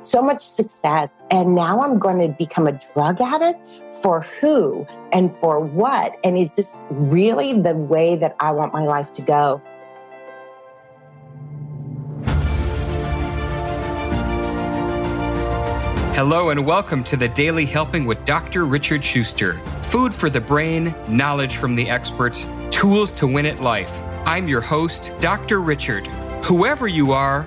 so much success. And now I'm going to become a drug addict for who and for what? And is this really the way that I want my life to go? Hello and welcome to the Daily Helping with Dr. Richard Shuster. Food for the brain, knowledge from the experts, tools to win at life. I'm your host, Dr. Richard. Whoever you are,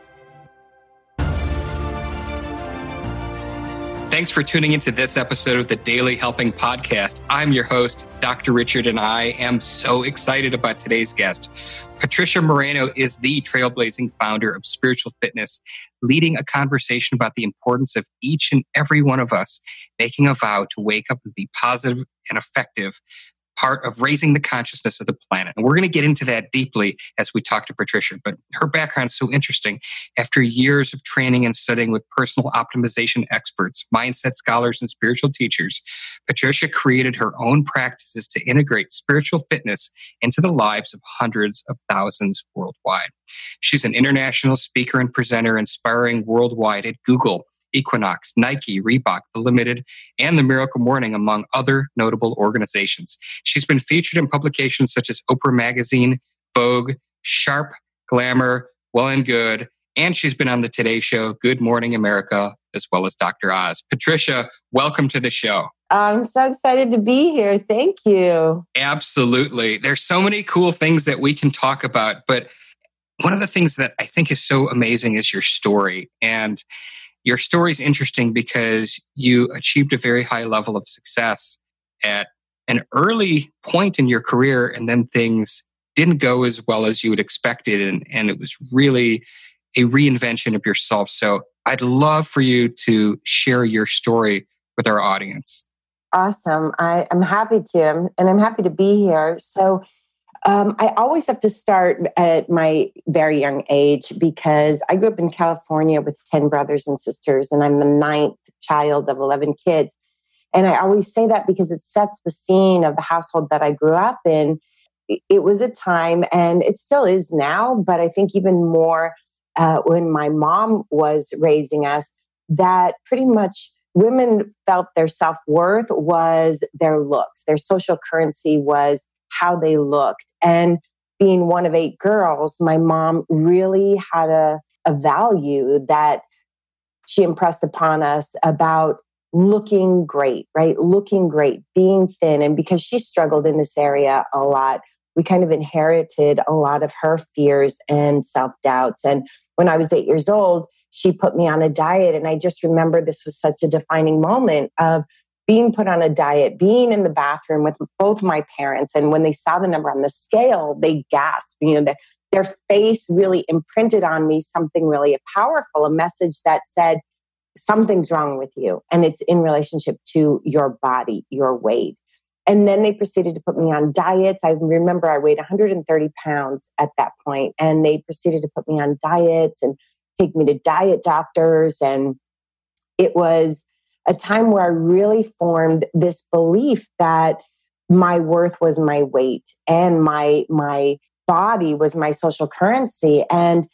Thanks for tuning into this episode of the Daily Helping Podcast. I'm your host, Dr. Richard, and I am so excited about today's guest. Patricia Moreno is the trailblazing founder of Spiritual Fitness, leading a conversation about the importance of each and every one of us making a vow to wake up and be positive and effective part of raising the consciousness of the planet. And we're going to get into that deeply as we talk to Patricia. But her background is so interesting. After years of training and studying with personal optimization experts, mindset scholars, and spiritual teachers, Patricia created her own practices to integrate spiritual fitness into the lives of hundreds of thousands worldwide. She's an international speaker and presenter, inspiring worldwide at Google, Equinox, Nike, Reebok, The Limited, and The Miracle Morning, among other notable organizations. She's been featured in publications such as Oprah Magazine, Vogue, Sharp, Glamour, Well and Good, and she's been on the Today Show, Good Morning America, as well as Dr. Oz. Patricia, welcome to the show. I'm so excited to be here. Thank you. Absolutely. There's so many cool things that we can talk about, but one of the things that I think is so amazing is your story. And your story is interesting because you achieved a very high level of success at an early point in your career, and then things didn't go as well as you had expected. And, and it was really a reinvention of yourself. So I'd love for you to share your story with our audience. Awesome. I, am happy to, and I'm happy to be here. So, um, I always have to start at my very young age because I grew up in California with 10 brothers and sisters, and I'm the ninth child of 11 kids. And I always say that because it sets the scene of the household that I grew up in. It was a time, and it still is now, but I think even more uh, when my mom was raising us, that pretty much women felt their self worth was their looks, their social currency was how they looked. And being one of eight girls, my mom really had a, a value that she impressed upon us about looking great, right? Looking great, being thin. And because she struggled in this area a lot, we kind of inherited a lot of her fears and self doubts. And when I was eight years old, she put me on a diet. And I just remember this was such a defining moment of being put on a diet, being in the bathroom with both my parents. And when they saw the number on the scale, they gasped. You know, that their face really imprinted on me something really powerful, a message that said, something's wrong with you. And it's in relationship to your body, your weight. And then they proceeded to put me on diets. I remember I weighed 130 pounds at that point, and they proceeded to put me on diets and take me to diet doctors. And it was a time where I really formed this belief that my worth was my weight and my my body was my social currency. And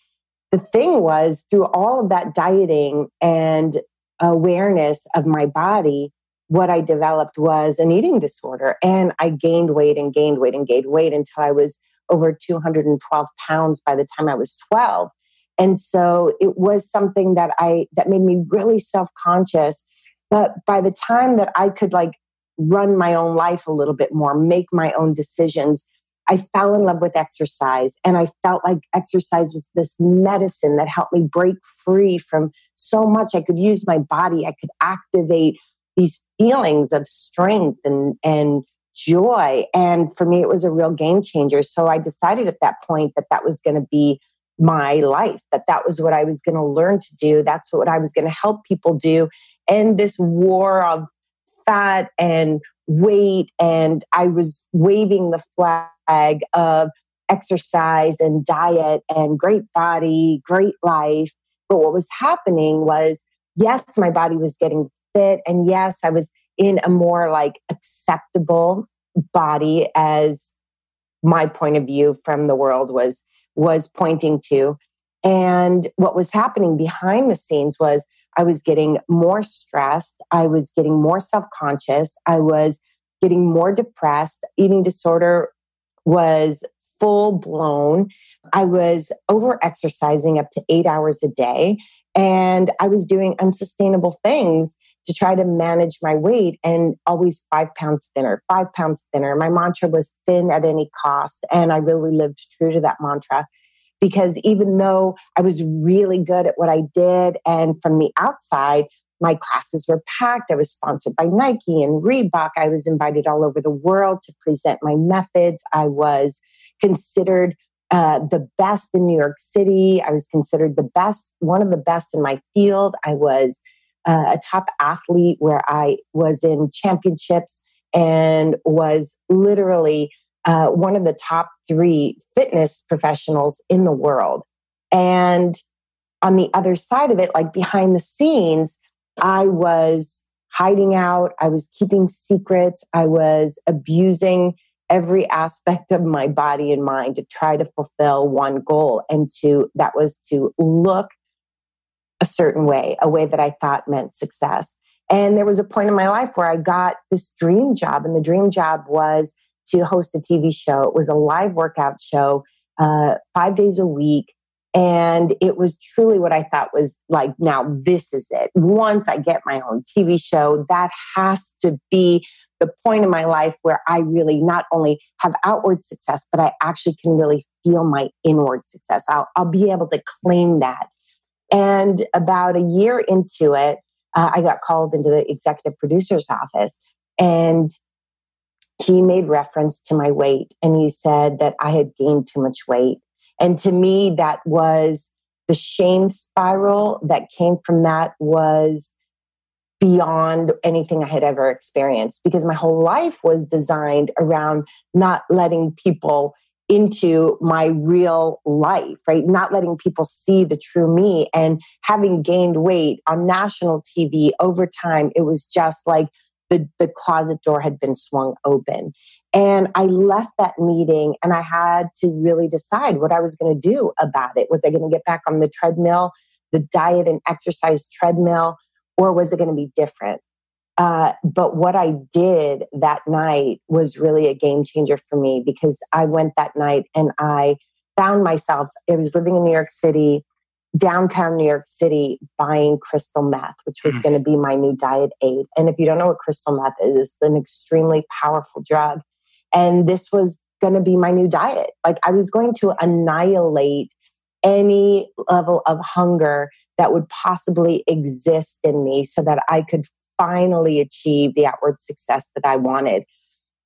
the thing was through all of that dieting and awareness of my body what i developed was an eating disorder. And i gained weight and gained weight and gained weight until i was over 212 pounds by the time i was 12 and so it was something that i that made me really self-conscious but by the time that I could like run my own life a little bit more, make my own decisions, I fell in love with exercise. And I felt like exercise was this medicine that helped me break free from so much. I could use my body, I could activate these feelings of strength and, and joy. And for me, it was a real game changer. So I decided at that point that that was going to be my life, that that was what I was going to learn to do. That's what I was going to help people do. And this war of fat and weight, and I was waving the flag of exercise and diet and great body, great life. But what was happening was, yes, my body was getting fit. And yes, I was in a more like acceptable body as my point of view from the world was was pointing to. And what was happening behind the scenes was I was getting more stressed. I was getting more self conscious. I was getting more depressed. Eating disorder was full blown. I was over exercising up to eight hours a day. And I was doing unsustainable things to try to manage my weight and always five pounds thinner, five pounds thinner. My mantra was thin at any cost. And I really lived true to that mantra because even though I was really good at what I did, and from the outside, my classes were packed. I was sponsored by Nike and Reebok. I was invited all over the world to present my methods. I was considered uh, the best in New York City. I was considered the best, one of the best in my field. I was uh, a top athlete where I was in championships and was literally uh, one of the top three fitness professionals in the world. And on the other side of it, like behind the scenes, I was hiding out, I was keeping secrets, I was abusing every aspect of my body and mind to try to fulfill one goal and to that was to look a certain way a way that i thought meant success. And there was a point in my life where i got this dream job and the dream job was to host a tv show it was a live workout show uh, five days a week and it was truly what I thought was like, now this is it. Once I get my own TV show, that has to be the point in my life where I really not only have outward success, but I actually can really feel my inward success. I'll, I'll be able to claim that. And about a year into it, uh, I got called into the executive producer's office and he made reference to my weight and he said that I had gained too much weight. And to me, that was the shame spiral that came from that was beyond anything I had ever experienced because my whole life was designed around not letting people into my real life, right? Not letting people see the true me and having gained weight on national TV over time, it was just like the, the closet door had been swung open. And I left that meeting and I had to really decide what I was going to do about it. Was I going to get back on the treadmill, the diet and exercise treadmill? or was it going to be different? Uh, but what I did that night was really a game changer for me because I went that night and I found myself, I was living in New York City, downtown New York City, buying crystal meth, which was mm. going to be my new diet aid. And if you don't know what crystal meth is, it's an extremely powerful drug. And this was going to be my new diet. Like I was going to annihilate any level of hunger that would possibly exist in me so that I could finally achieve the outward success that I wanted.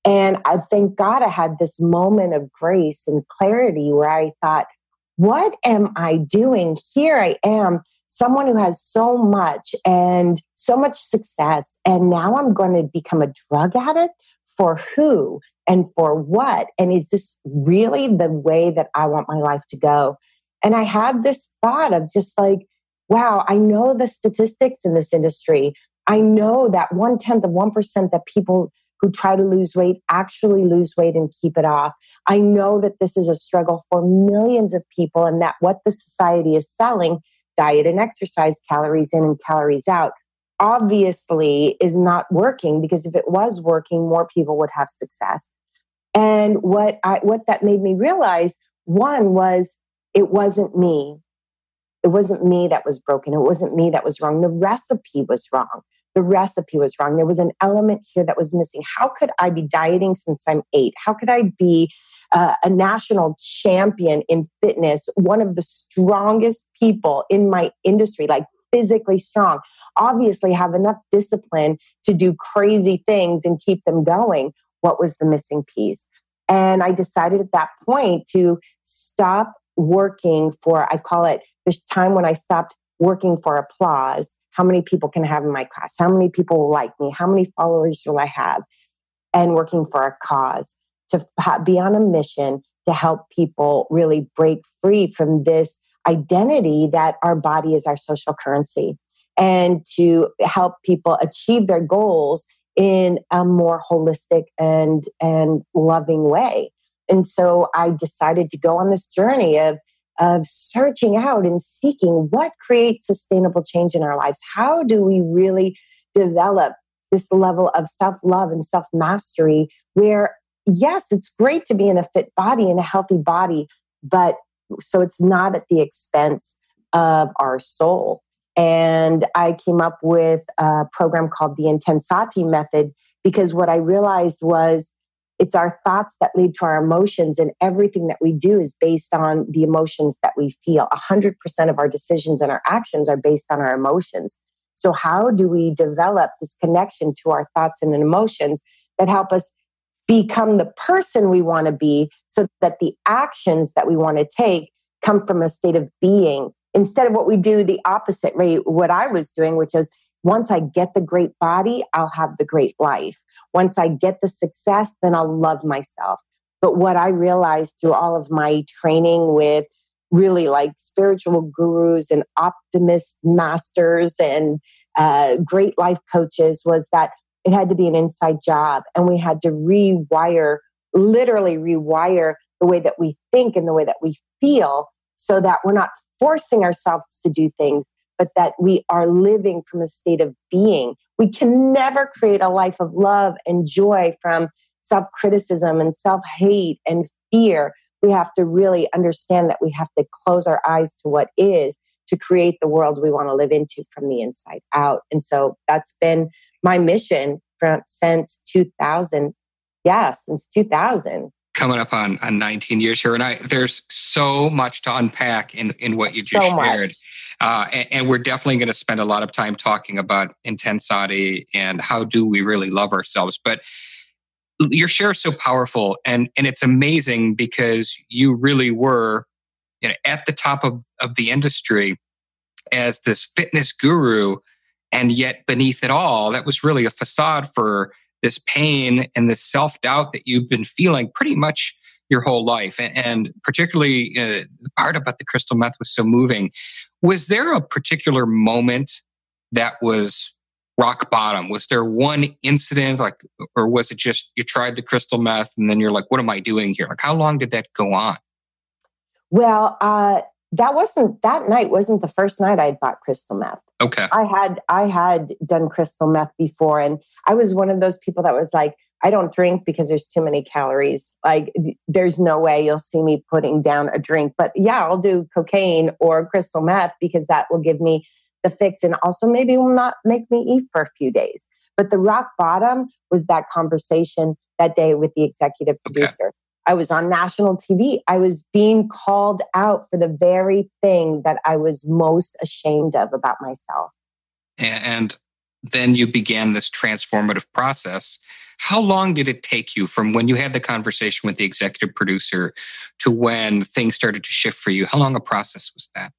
And I thank God I had this moment of grace and clarity where I thought, what am I doing? Here I am, someone who has so much and so much success. And now I'm going to become a drug addict for who and for what? And is this really the way that I want my life to go? And I had this thought of just like, wow, I know the statistics in this industry. I know that one tenth of 1% that people who try to lose weight actually lose weight and keep it off. I know that this is a struggle for millions of people and that what the society is selling, diet and exercise, calories in and calories out, obviously is not working because if it was working, more people would have success. And what I, what that made me realize, one was it wasn't me. It wasn't me that was broken. It wasn't me that was wrong. The recipe was wrong. The recipe was wrong. There was an element here that was missing. How could I be dieting since I'm eight? How could I be uh, a national champion in fitness, one of the strongest people in my industry, like physically strong? Obviously, have enough discipline to do crazy things and keep them going. What was the missing piece? And I decided at that point to stop working for, I call it this time when I stopped working for applause. How many people can I have in my class? How many people will like me? How many followers will I have? And working for a cause to be on a mission to help people really break free from this identity that our body is our social currency and to help people achieve their goals in a more holistic and and loving way and so i decided to go on this journey of of searching out and seeking what creates sustainable change in our lives. How do we really develop this level of self-love and self-mastery where yes it's great to be in a fit body and a healthy body but so it's not at the expense of our soul. And I came up with a program called the Intensati method because what I realized was it's our thoughts that lead to our emotions, and everything that we do is based on the emotions that we feel. 100% of our decisions and our actions are based on our emotions. So, how do we develop this connection to our thoughts and emotions that help us become the person we want to be so that the actions that we want to take come from a state of being instead of what we do the opposite right what i was doing which is once i get the great body i'll have the great life. Once i get the success then i'll love myself. But what i realized through all of my training with really like spiritual gurus and optimist masters and uh, great life coaches was that it had to be an inside job and we had to rewire literally rewire the way that we think and the way that we feel so that we're not forcing ourselves to do things, but that we are living from a state of being. We can never create a life of love and joy from self criticism and self hate and fear. We have to really understand that we have to close our eyes to what is to create the world we want to live into from the inside out. And so that's been my mission from since 2000. Yeah, since 2000 coming up on, on 19 years here. And I, there's so much to unpack in, in what you just so shared. Uh, and, and, we're definitely going to spend a lot of time talking about Intensati and how do we really love ourselves. But your share is so powerful and, and it's amazing because you really were you know, at the top of, of the industry as this fitness guru. And yet beneath it all, that was really a facade for this pain and this self doubt that you've been feeling pretty much your whole life. And particularly uh, the part about the crystal meth was so moving. Was there a particular moment that was rock bottom? Was there one incident like, or was it just you tried the crystal meth and then you're like, what am I doing here? Like, how long did that go on? Well, uh, that wasn't that night wasn't the first night I'd bought crystal meth. Okay. I had I had done crystal meth before and I was one of those people that was like I don't drink because there's too many calories. Like there's no way you'll see me putting down a drink. But yeah, I'll do cocaine or crystal meth because that will give me the fix and also maybe will not make me eat for a few days. But the rock bottom was that conversation that day with the executive producer. Okay. I was on national TV. I was being called out for the very thing that I was most ashamed of about myself. And then you began this transformative process. How long did it take you from when you had the conversation with the executive producer to when things started to shift for you? How long a process was that?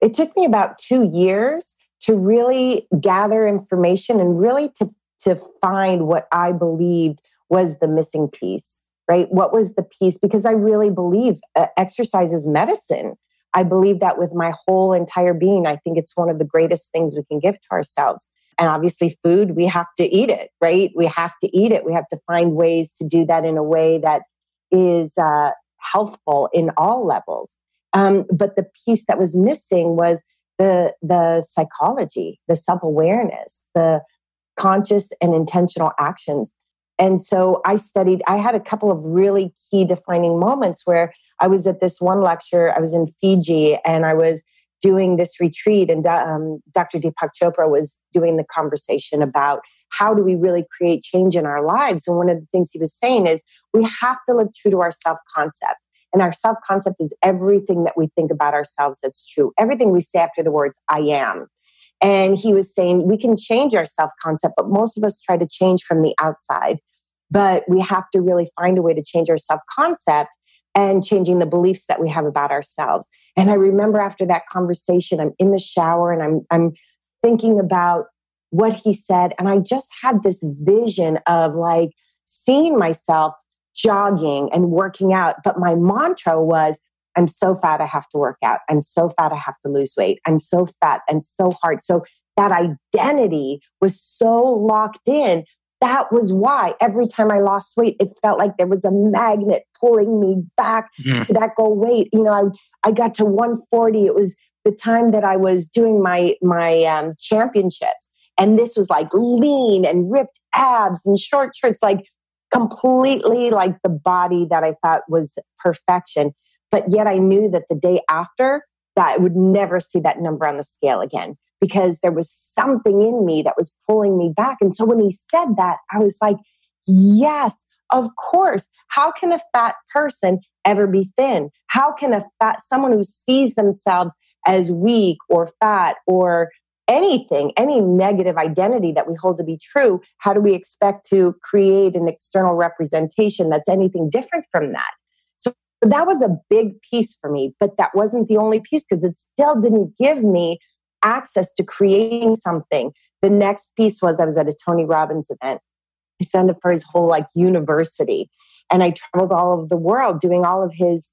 It took me about two years to really gather information and really to, to find what I believed was the missing piece right? What was the piece? Because I really believe uh, exercise is medicine. I believe that with my whole entire being. I think it's one of the greatest things we can give to ourselves. And obviously, food, we have to eat it, right? We have to eat it. We have to find ways to do that in a way that is uh, healthful in all levels. Um, but the piece that was missing was the the psychology, the self awareness, the conscious and intentional actions and so I studied, I had a couple of really key defining moments where I was at this one lecture, I was in Fiji and I was doing this retreat, and um, Dr. Deepak Chopra was doing the conversation about how do we really create change in our lives. And one of the things he was saying is we have to live true to our self concept. And our self concept is everything that we think about ourselves that's true, everything we say after the words, I am. And he was saying we can change our self concept, but most of us try to change from the outside. But we have to really find a way to change our self concept and changing the beliefs that we have about ourselves. And I remember after that conversation, I'm in the shower and I'm, I'm thinking about what he said. And I just had this vision of like seeing myself jogging and working out. But my mantra was, I'm so fat, I have to work out. I'm so fat, I have to lose weight. I'm so fat and so hard. So that identity was so locked in. That was why every time I lost weight, it felt like there was a magnet pulling me back mm. to that goal weight. You know, I, I got to 140. It was the time that I was doing my, my um, championships. And this was like lean and ripped abs and short shirts, like completely like the body that I thought was perfection. But yet I knew that the day after that I would never see that number on the scale again because there was something in me that was pulling me back. And so when he said that, I was like, yes, of course. How can a fat person ever be thin? How can a fat, someone who sees themselves as weak or fat or anything, any negative identity that we hold to be true, how do we expect to create an external representation that's anything different from that? So that was a big piece for me, but that wasn't the only piece because it still didn't give me access to creating something. The next piece was I was at a Tony Robbins event. I signed up for his whole like university. And I traveled all over the world doing all of his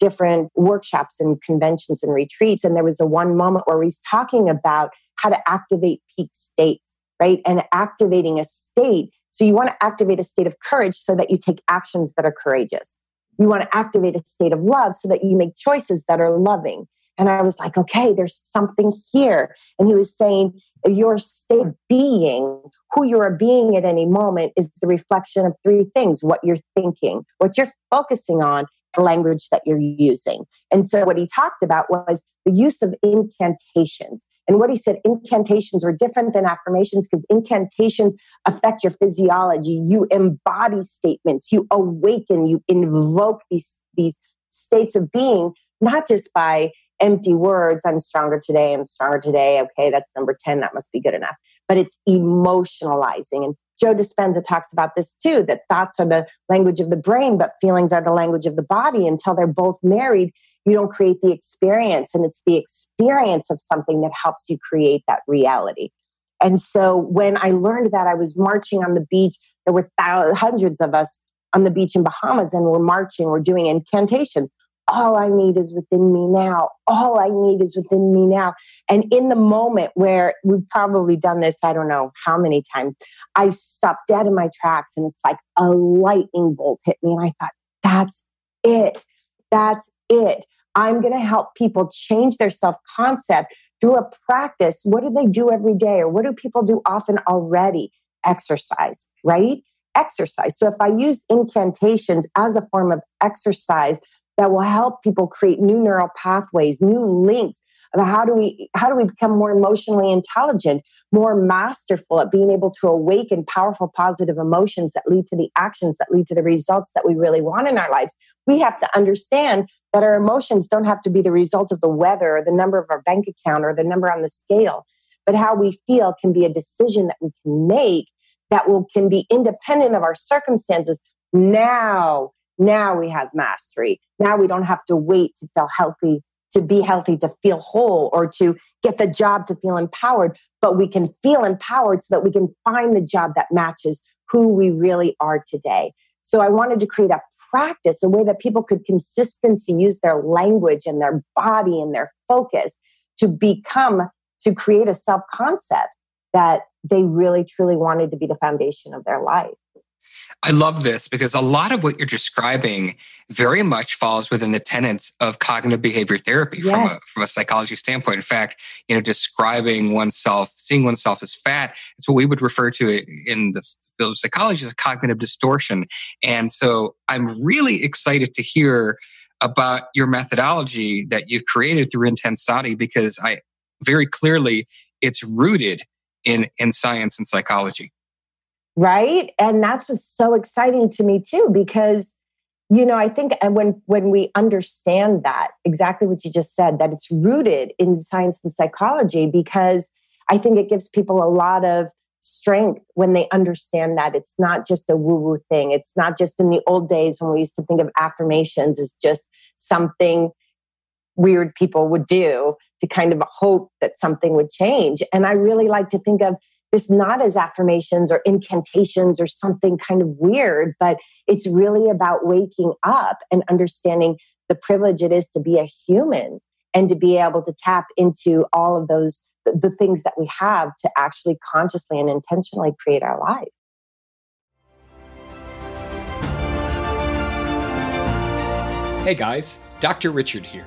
different workshops and conventions and retreats. And there was a one moment where he's talking about how to activate peak states, right? And activating a state. So you want to activate a state of courage so that you take actions that are courageous. You want to activate a state of love so that you make choices that are loving. And I was like, okay, there's something here. And he was saying, your state of being, who you are being at any moment, is the reflection of three things what you're thinking, what you're focusing on, the language that you're using. And so what he talked about was the use of incantations. And what he said, incantations are different than affirmations because incantations affect your physiology. You embody statements, you awaken, you invoke these, these states of being, not just by empty words i'm stronger today i'm stronger today okay that's number 10 that must be good enough. But it's emotionalizing and joe dispenza talks about this too that thoughts are the language of the brain but feelings are the language of the body. Until they're both married you don't create the experience and it's the experience of something that helps you create that reality. And so when i learned that i was marching on the beach. There were thousands, hundreds of us on the beach in bahamas and we're marching we're doing incantations all I need is within me now. All I need is within me now. And in the moment where we've probably done this, I don't know how many times, I stopped dead in my tracks and it's like a lightning bolt hit me. And I thought, that's it. That's it. I'm going to help people change their self concept through a practice. What do they do every day? Or what do people do often already? Exercise, right? Exercise. So if I use incantations as a form of exercise, that will help people create new neural pathways, new links of how do we how do we become more emotionally intelligent, more masterful at being able to awaken powerful positive emotions that lead to the actions that lead to the results that we really want in our lives. We have to understand that our emotions don't have to be the result of the weather or the number of our bank account or the number on the scale, but how we feel can be a decision that we can make that will can be independent of our circumstances now now we have mastery. Now we don't have to wait to feel healthy, to be healthy, to feel whole, or to get the job to feel empowered. But we can feel empowered so that we can find the job that matches who we really are today. So I wanted to create a practice, a way that people could consistently use their language and their body and their focus to become, to create a self concept that they really truly wanted to be the foundation of their life. I love this because a lot of what you're describing very much falls within the tenets of cognitive behavior therapy yes. from a from a psychology standpoint. In fact, you know, describing oneself, seeing oneself as fat, it's what we would refer to in the field of psychology as a cognitive distortion. And so I'm really excited to hear about your methodology that you've created through Intensati because I very clearly it's rooted in in science and psychology right and that's what's so exciting to me too because you know i think and when when we understand that exactly what you just said that it's rooted in science and psychology because i think it gives people a lot of strength when they understand that it's not just a woo woo thing. It's not just in the old days when we used to think of affirmations as just something weird people would do to kind of hope that something would change. And I really like to think of this not as affirmations or incantations or something kind of weird, but it's really about waking up and understanding the privilege it is to be a human and to be able to tap into all of those the things that we have to actually consciously and intentionally create our life. Hey guys, Dr. Richard here.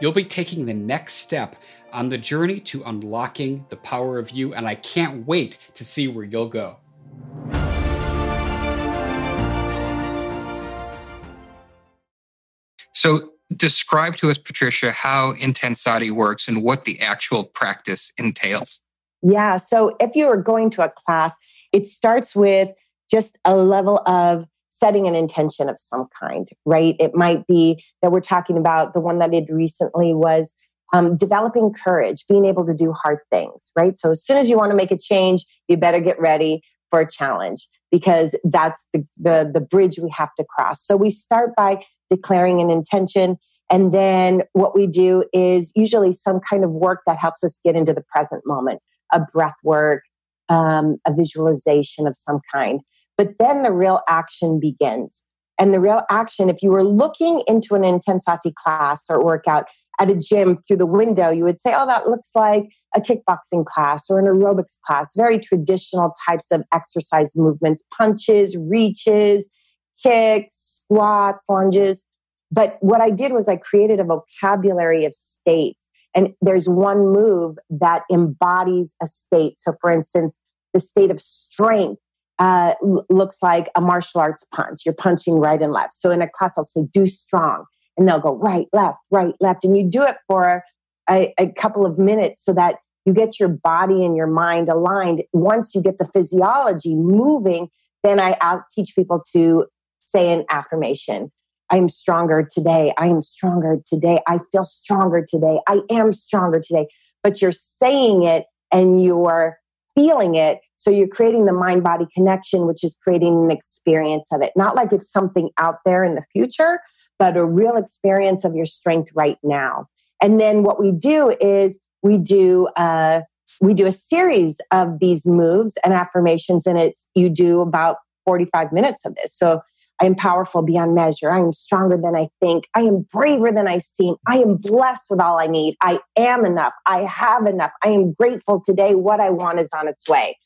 You'll be taking the next step on the journey to unlocking the power of you, and I can't wait to see where you'll go. So, describe to us, Patricia, how Intensati works and what the actual practice entails. Yeah. So, if you are going to a class, it starts with just a level of setting an intention of some kind, right? It might be that we're talking about the one that I did recently was um, developing courage, being able to do hard things, right? So as soon as you want to make a change, you better get ready for a challenge because that's the, the, the bridge we have to cross. So we start by declaring an intention. And then what we do is usually some kind of work that helps us get into the present moment, a breath work, um, a visualization of some kind. But then the real action begins. And the real action, if you were looking into an Intensati class or workout at a gym through the window, you would say, oh, that looks like a kickboxing class or an aerobics class, very traditional types of exercise movements, punches, reaches, kicks, squats, lunges. But what I did was I created a vocabulary of states. And there's one move that embodies a state. So, for instance, the state of strength uh, looks like a martial arts punch. You're punching right and left. So, in a class, I'll say, do strong. And they'll go right, left, right, left. And you do it for a, a couple of minutes so that you get your body and your mind aligned. Once you get the physiology moving, then I I'll teach people to say an affirmation. I am stronger today. I am stronger today. I feel stronger today. I am stronger today. But you're saying it and you're feeling it. So you're creating the mind body connection, which is creating an experience of it. Not like it's something out there in the future, but a real experience of your strength right now. And then what we do is we do uh, we do a series of these moves and affirmations, and it's you do about 45 minutes of this. So I am powerful beyond measure. I am stronger than I think. I am braver than I seem. I am blessed with all I need. I am enough. I have enough. I am grateful today. What I want is on its way.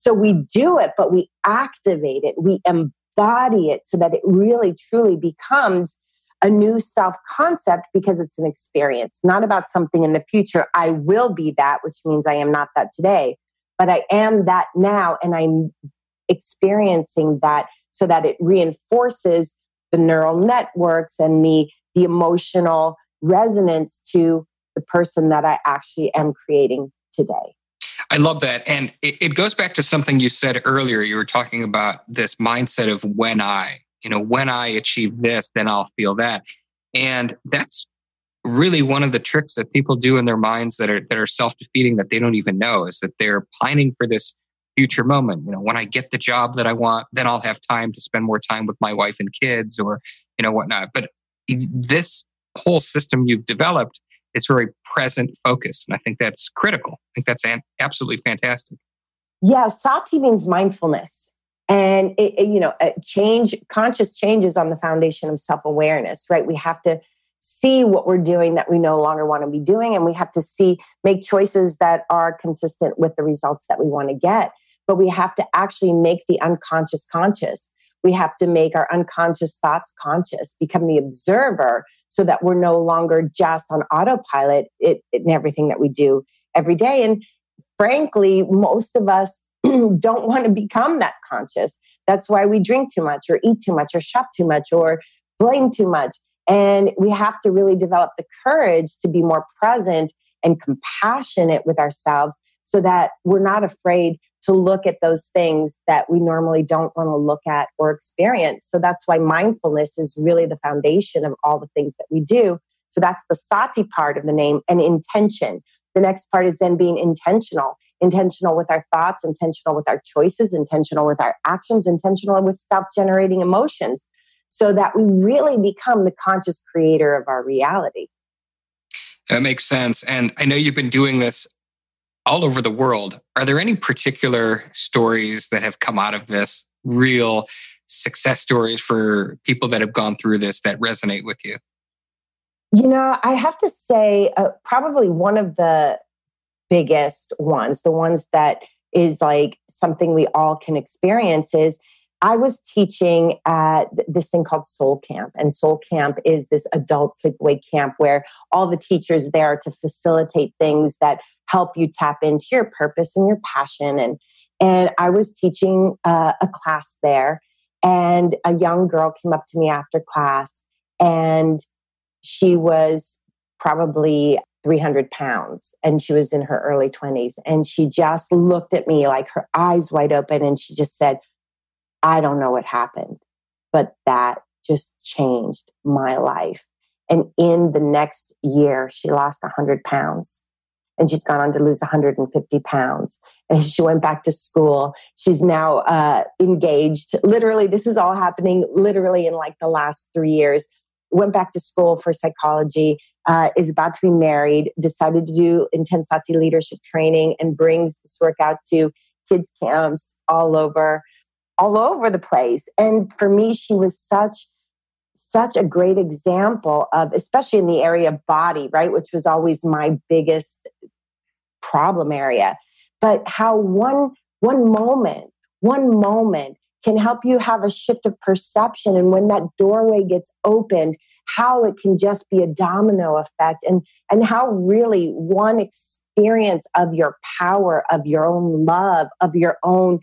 So we do it, but we activate it. We embody it so that it really truly becomes a new self concept because it's an experience, not about something in the future. I will be that, which means I am not that today, but I am that now and I'm experiencing that so that it reinforces the neural networks and the, the emotional resonance to the person that I actually am creating today. I love that. And it, it, goes back to something you said earlier. You were talking about this mindset of when I, you know, when I achieve this, then I'll feel that. And that's really one of the tricks that people do in their minds that are that are self-defeating that they don't even know is that they're pining for this future moment. You know, when I get the job that I want, then I'll have time to spend more time with my wife and kids or, you know, whatnot. But this whole system you've developed is very present focused. And I think that's critical. I think that's an, absolutely fantastic. Yeah, sati means mindfulness. And it, it, you know, change, conscious changes on the foundation of self awareness, right? We have to see what we're doing that we no longer want to be doing, and we have to see, make choices that are consistent with the results that we want to get but we have to actually make the unconscious conscious. We have to make our unconscious thoughts conscious, become the observer so that we're no longer just on autopilot in everything that we do every day. And frankly, most of us don't want to become that conscious. That's why we drink too much or eat too much or shop too much or blame too much. And we have to really develop the courage to be more present and compassionate with ourselves so that we're not afraid to look at those things that we normally don't want to look at or experience. So that's why mindfulness is really the foundation of all the things that we do. So that's the sati part of the name and intention. The next part is then being intentional, intentional with our thoughts, intentional with our choices, intentional with our actions, intentional with self generating emotions, so that we really become the conscious creator of our reality. That makes sense. And I know you've been doing this all over the world. Are there any particular stories that have come out of this, real success stories for people that have gone through this that resonate with you? You know, I have to say, uh, probably one of the biggest ones, the ones that is like something we all can experience is I was teaching at this thing called Soul Camp. And Soul Camp is this adult sleepaway camp where all the teachers there to facilitate things that help you tap into your purpose and your passion. And, and I was teaching uh, a class there. And a young girl came up to me after class and she was probably 300 pounds and she was in her early 20s. And she just looked at me like her eyes wide open and she just said, I don't know what happened, but that just changed my life. And in the next year, she lost 100 pounds and she's gone on to lose 150 pounds. And she went back to school. She's now uh, engaged. Literally, this is all happening literally in like the last three years. Went back to school for psychology, uh, is about to be married, decided to do Intensati leadership training, and brings this work out to kids' camps all over all over the place. And for me, she was such such a great example of especially in the area of body right which was always my biggest problem area. But how one one moment one moment can help you have a shift of perception. And when that doorway gets opened how it can just be a domino effect and and how really one experience of your power of your own love of your own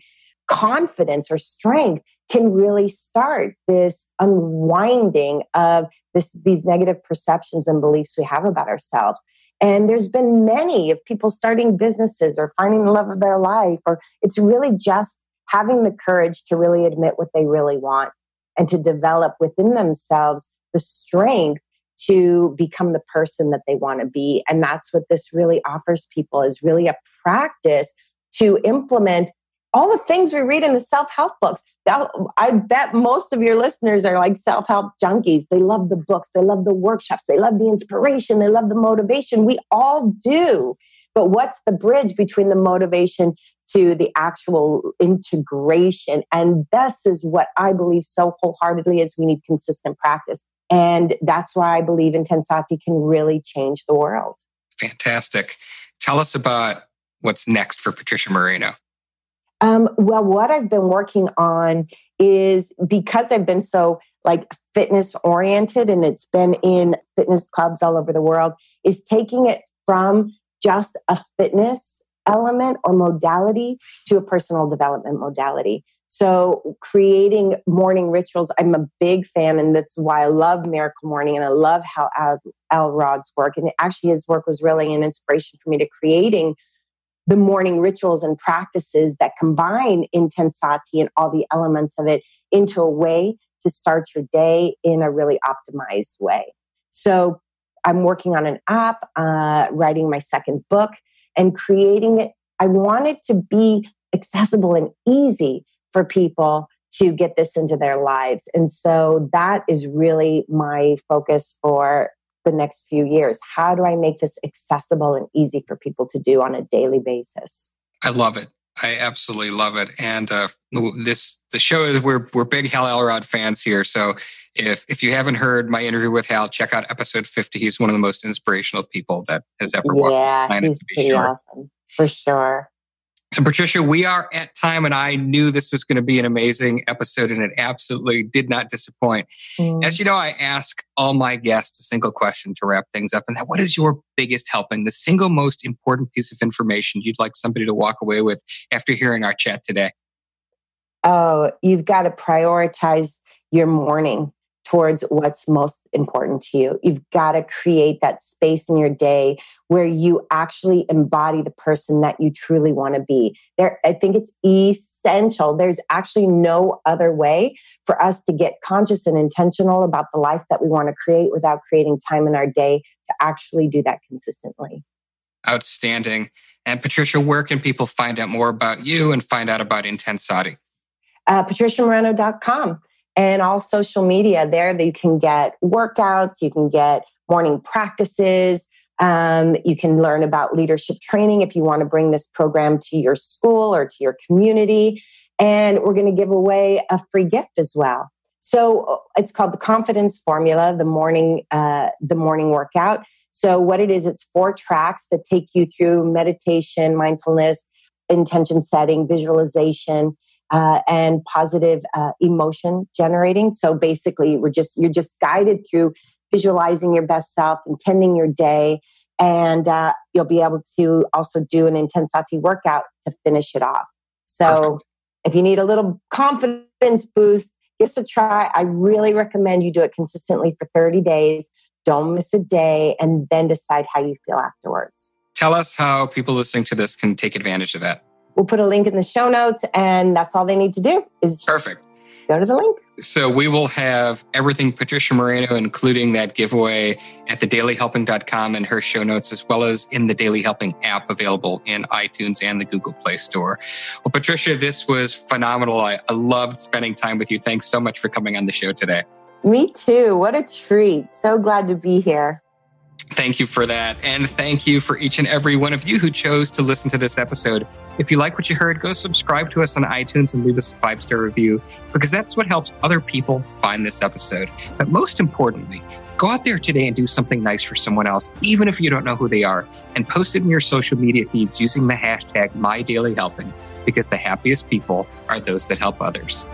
confidence or strength can really start this unwinding of this, these negative perceptions and beliefs we have about ourselves. And there's been many of people starting businesses or finding the love of their life, or it's really just having the courage to really admit what they really want and to develop within themselves the strength to become the person that they want to be. And that's what this really offers people is really a practice to implement all the things we read in the self help books. I bet most of your listeners are like self help junkies. They love the books, they love the workshops, they love the inspiration, they love the motivation. We all do. But what's the bridge between the motivation to the actual integration? And this is what I believe so wholeheartedly is we need consistent practice. And that's why I believe Intensati can really change the world. Fantastic. Tell us about what's next for Patricia Moreno. Um, well, what I've been working on is because I've been so like fitness oriented and it's been in fitness clubs all over the world, is taking it from just a fitness element or modality to a personal development modality. So, creating morning rituals, I'm a big fan, and that's why I love Miracle Morning and I love how Hal Elrod's work. And actually, his work was really an inspiration for me to creating the morning rituals and practices that combine intensati and all the elements of it into a way to start your day in a really optimized way. So I'm working on an app, uh, writing my second book, and creating it. I want it to be accessible and easy for people to get this into their lives. And so that is really my focus for the next few years? How do I make this accessible and easy for people to do on a daily basis? I love it. I absolutely love it. And uh, this the show is we're we're big Hal Elrod fans here. So if if you haven't heard my interview with Hal, check out episode fifty. He's one of the most inspirational people that has ever walked yeah, he's pretty sure. awesome for sure. So, Patricia, we are at time, and I knew this was going to be an amazing episode, and it absolutely did not disappoint. Mm. As you know, I ask all my guests a single question to wrap things up, and that what is your biggest helping, the single most important piece of information you'd like somebody to walk away with after hearing our chat today? Oh, you've got to prioritize your morning towards what's most important to you. You've got to create that space in your day where you actually embody the person that you truly want to be. There, I think it's essential. There's actually no other way for us to get conscious and intentional about the life that we want to create without creating time in our day to actually do that consistently. Outstanding. And Patricia, where can people find out more about you and find out about Intensati? Uh, patriciamoreno.com and all social media there you can get workouts you can get morning practices um, you can learn about leadership training if you want to bring this program to your school or to your community. And we're going to give away a free gift as well. So uh, it's called the confidence formula the morning uh, the morning workout. So what it is it's four tracks that take you through meditation mindfulness intention setting visualization uh, and positive uh, emotion generating. So basically, we're just you're just guided through visualizing your best self, intending your day, and uh, you'll be able to also do an intensati workout to finish it off. So Perfect. if you need a little confidence boost, give us a try. I really recommend you do it consistently for 30 days. Don't miss a day, and then decide how you feel afterwards. Tell us how people listening to this can take advantage of that. We'll put a link in the show notes, and that's all they need to do is perfect. Go to the link. So we will have everything Patricia Moreno, including that giveaway at thedailyhelping.com and her show notes, as well as in the Daily Helping app available in iTunes and the Google Play Store. Well, Patricia, this was phenomenal. I, I loved spending time with you. Thanks so much for coming on the show today. Me too. What a treat. So glad to be here. Thank you for that. And thank you for each and every one of you who chose to listen to this episode. If you like what you heard, go subscribe to us on iTunes and leave us a five star review because that's what helps other people find this episode. But most importantly, go out there today and do something nice for someone else, even if you don't know who they are, and post it in your social media feeds using the hashtag MyDailyHelping because the happiest people are those that help others.